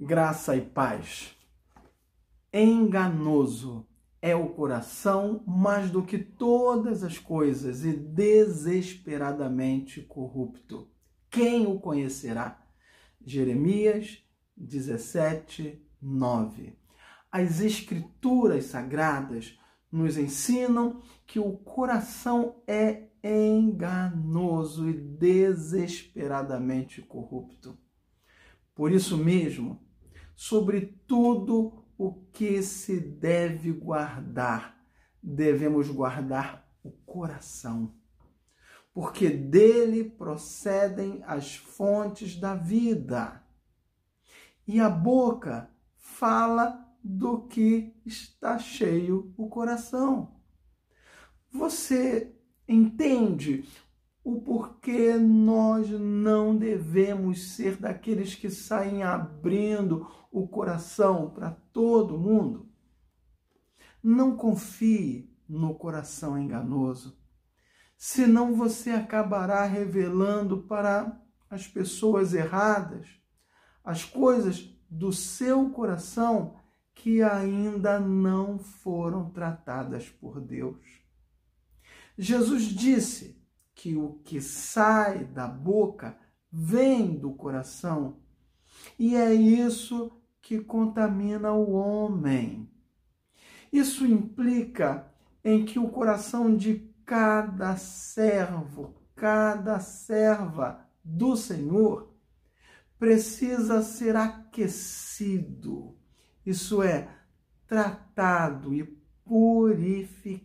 graça e paz. Enganoso é o coração mais do que todas as coisas e desesperadamente corrupto. Quem o conhecerá? Jeremias 17, 9. As Escrituras Sagradas nos ensinam que o coração é enganoso e desesperadamente corrupto. Por isso mesmo, sobre tudo o que se deve guardar, devemos guardar o coração, porque dele procedem as fontes da vida. E a boca fala do que está cheio o coração. Você entende o porquê nós não devemos ser daqueles que saem abrindo o coração para todo mundo. Não confie no coração enganoso, senão você acabará revelando para as pessoas erradas as coisas do seu coração que ainda não foram tratadas por Deus. Jesus disse: que o que sai da boca vem do coração. E é isso que contamina o homem. Isso implica em que o coração de cada servo, cada serva do Senhor precisa ser aquecido, isso é, tratado e purificado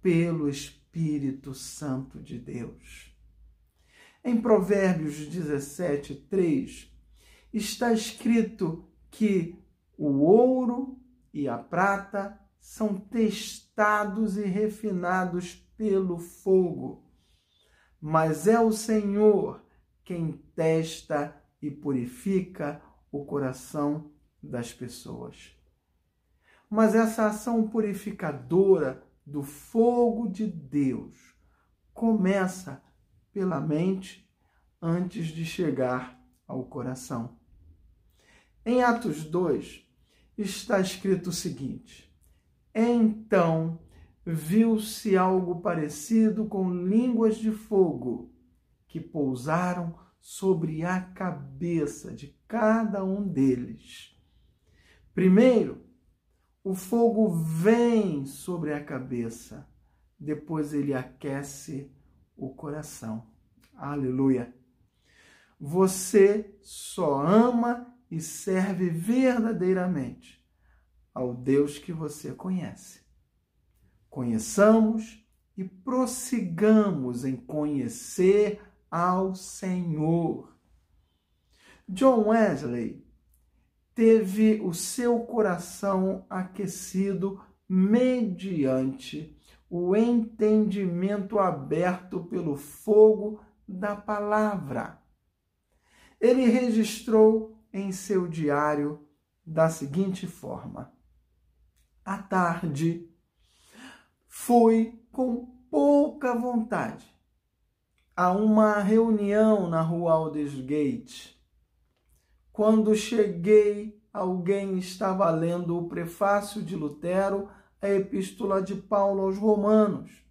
pelo Espírito Espírito Santo de Deus. Em Provérbios 17, 3, está escrito que o ouro e a prata são testados e refinados pelo fogo, mas é o Senhor quem testa e purifica o coração das pessoas. Mas essa ação purificadora do fogo de Deus começa pela mente antes de chegar ao coração. Em Atos 2 está escrito o seguinte: Então viu-se algo parecido com línguas de fogo que pousaram sobre a cabeça de cada um deles. Primeiro, o fogo vem sobre a cabeça, depois ele aquece o coração. Aleluia. Você só ama e serve verdadeiramente ao Deus que você conhece. Conheçamos e prossigamos em conhecer ao Senhor. John Wesley teve o seu coração aquecido mediante o entendimento aberto pelo fogo da palavra. Ele registrou em seu diário da seguinte forma: À tarde, fui com pouca vontade a uma reunião na rua Aldersgate quando cheguei, alguém estava lendo o prefácio de Lutero à Epístola de Paulo aos Romanos.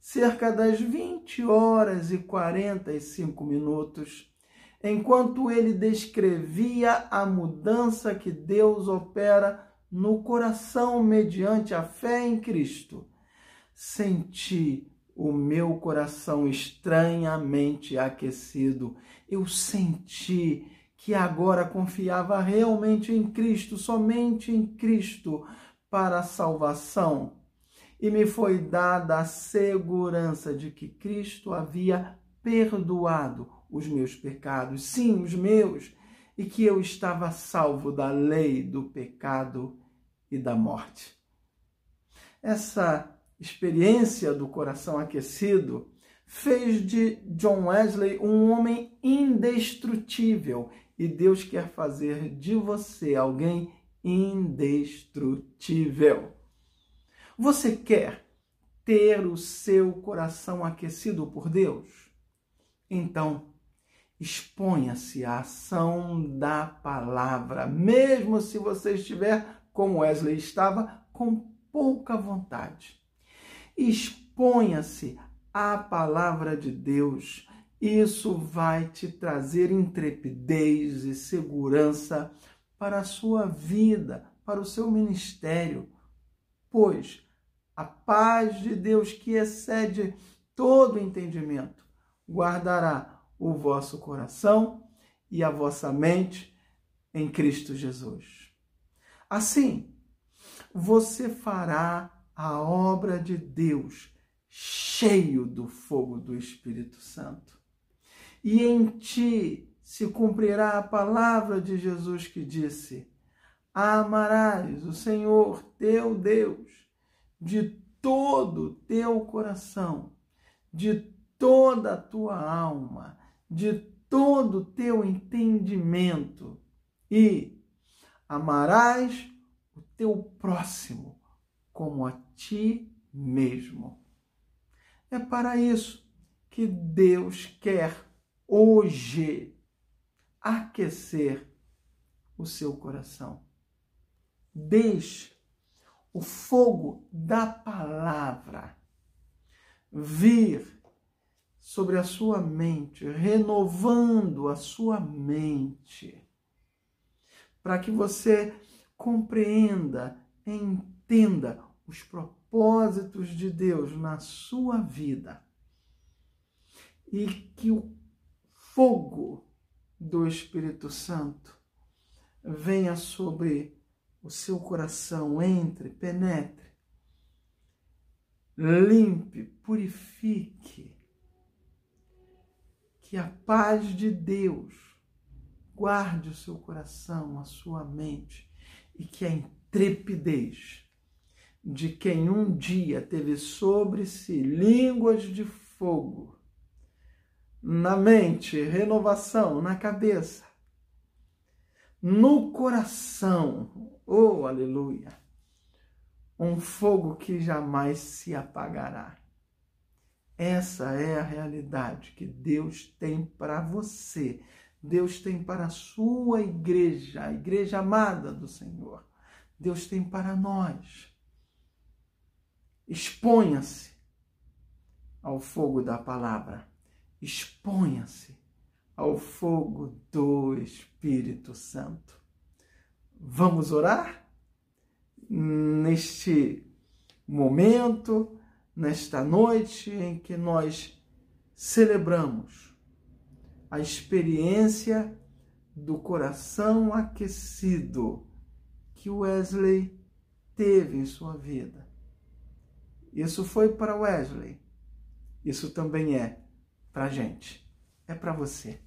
Cerca das 20 horas e 45 minutos, enquanto ele descrevia a mudança que Deus opera no coração mediante a fé em Cristo, senti o meu coração estranhamente aquecido. Eu senti que agora confiava realmente em Cristo, somente em Cristo, para a salvação. E me foi dada a segurança de que Cristo havia perdoado os meus pecados, sim, os meus, e que eu estava salvo da lei do pecado e da morte. Essa experiência do coração aquecido fez de John Wesley um homem indestrutível e Deus quer fazer de você alguém indestrutível. Você quer ter o seu coração aquecido por Deus? Então, exponha-se à ação da palavra, mesmo se você estiver, como Wesley estava, com pouca vontade. Exponha-se à palavra de Deus. Isso vai te trazer intrepidez e segurança para a sua vida, para o seu ministério, pois a paz de Deus que excede todo entendimento guardará o vosso coração e a vossa mente em Cristo Jesus. Assim, você fará a obra de Deus cheio do fogo do Espírito Santo. E em ti se cumprirá a palavra de Jesus que disse: Amarás o Senhor teu Deus de todo o teu coração, de toda a tua alma, de todo o teu entendimento e amarás o teu próximo como a ti mesmo. É para isso que Deus quer hoje aquecer o seu coração. Deixe o fogo da palavra vir sobre a sua mente, renovando a sua mente, para que você compreenda, entenda os propósitos de Deus na sua vida e que o fogo do Espírito Santo venha sobre o seu coração, entre, penetre, limpe, purifique que a paz de Deus guarde o seu coração, a sua mente e que a intrepidez de quem um dia teve sobre si línguas de fogo, na mente, renovação, na cabeça, no coração, oh aleluia, um fogo que jamais se apagará. Essa é a realidade que Deus tem para você. Deus tem para a sua igreja, a igreja amada do Senhor. Deus tem para nós. Exponha-se ao fogo da palavra. Exponha-se ao fogo do Espírito Santo. Vamos orar? Neste momento, nesta noite em que nós celebramos a experiência do coração aquecido que Wesley teve em sua vida. Isso foi para Wesley. Isso também é para a gente. É para você.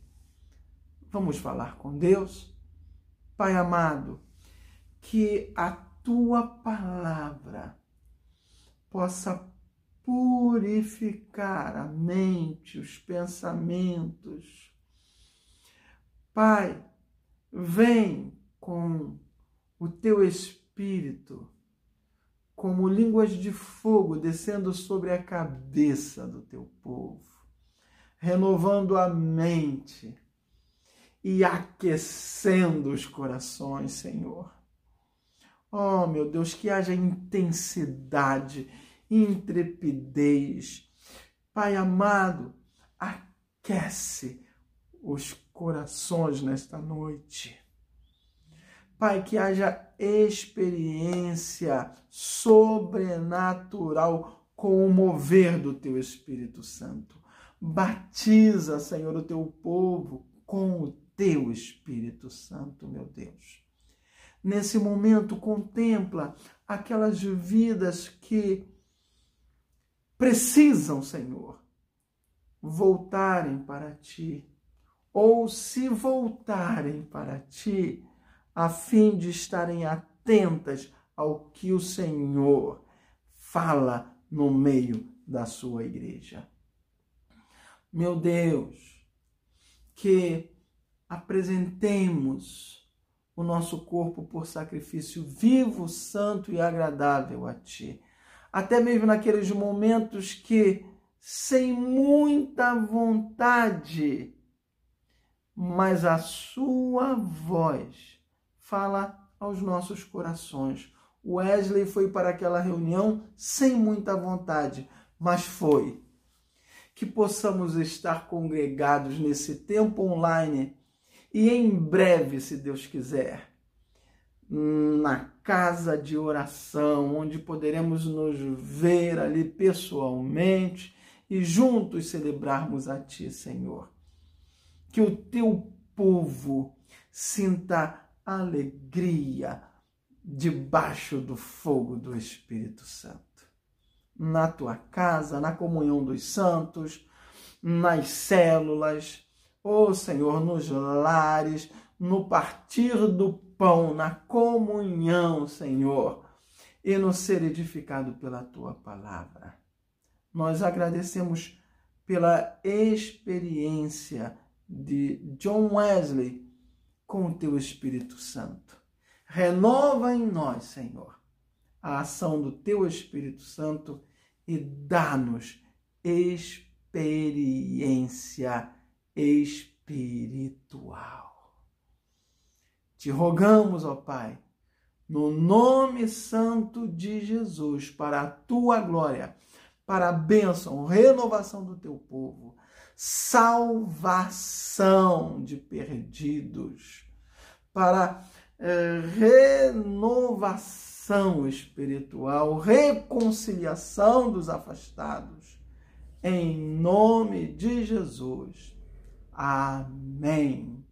Vamos falar com Deus? Pai amado, que a tua palavra possa purificar a mente, os pensamentos. Pai, vem com o teu espírito como línguas de fogo descendo sobre a cabeça do teu povo, renovando a mente e aquecendo os corações, Senhor. Oh, meu Deus, que haja intensidade intrepidez. Pai amado, aquece os corações nesta noite. Pai, que haja experiência sobrenatural com o mover do teu Espírito Santo. Batiza, Senhor, o teu povo com o teu Espírito Santo, meu Deus. Nesse momento, contempla aquelas vidas que precisam, Senhor, voltarem para ti, ou se voltarem para ti, a fim de estarem atentas ao que o Senhor fala no meio da sua igreja. Meu Deus, que apresentemos o nosso corpo por sacrifício vivo, santo e agradável a Ti até mesmo naqueles momentos que, sem muita vontade, mas a sua voz fala aos nossos corações. Wesley foi para aquela reunião sem muita vontade, mas foi. Que possamos estar congregados nesse tempo online e em breve, se Deus quiser, na casa de oração, onde poderemos nos ver ali pessoalmente e juntos celebrarmos a Ti, Senhor. Que o Teu povo sinta alegria debaixo do fogo do Espírito Santo. Na tua casa, na comunhão dos santos, nas células, ó oh, Senhor, nos lares, no partir do pão, na comunhão, Senhor, e no ser edificado pela tua palavra. Nós agradecemos pela experiência de John Wesley com o teu Espírito Santo. Renova em nós, Senhor, a ação do teu Espírito Santo e dá-nos experiência espiritual. Te rogamos, ó Pai, no nome santo de Jesus, para a tua glória, para a bênção, renovação do teu povo, salvação de perdidos, para é, renovação espiritual, reconciliação dos afastados. Em nome de Jesus. Amém.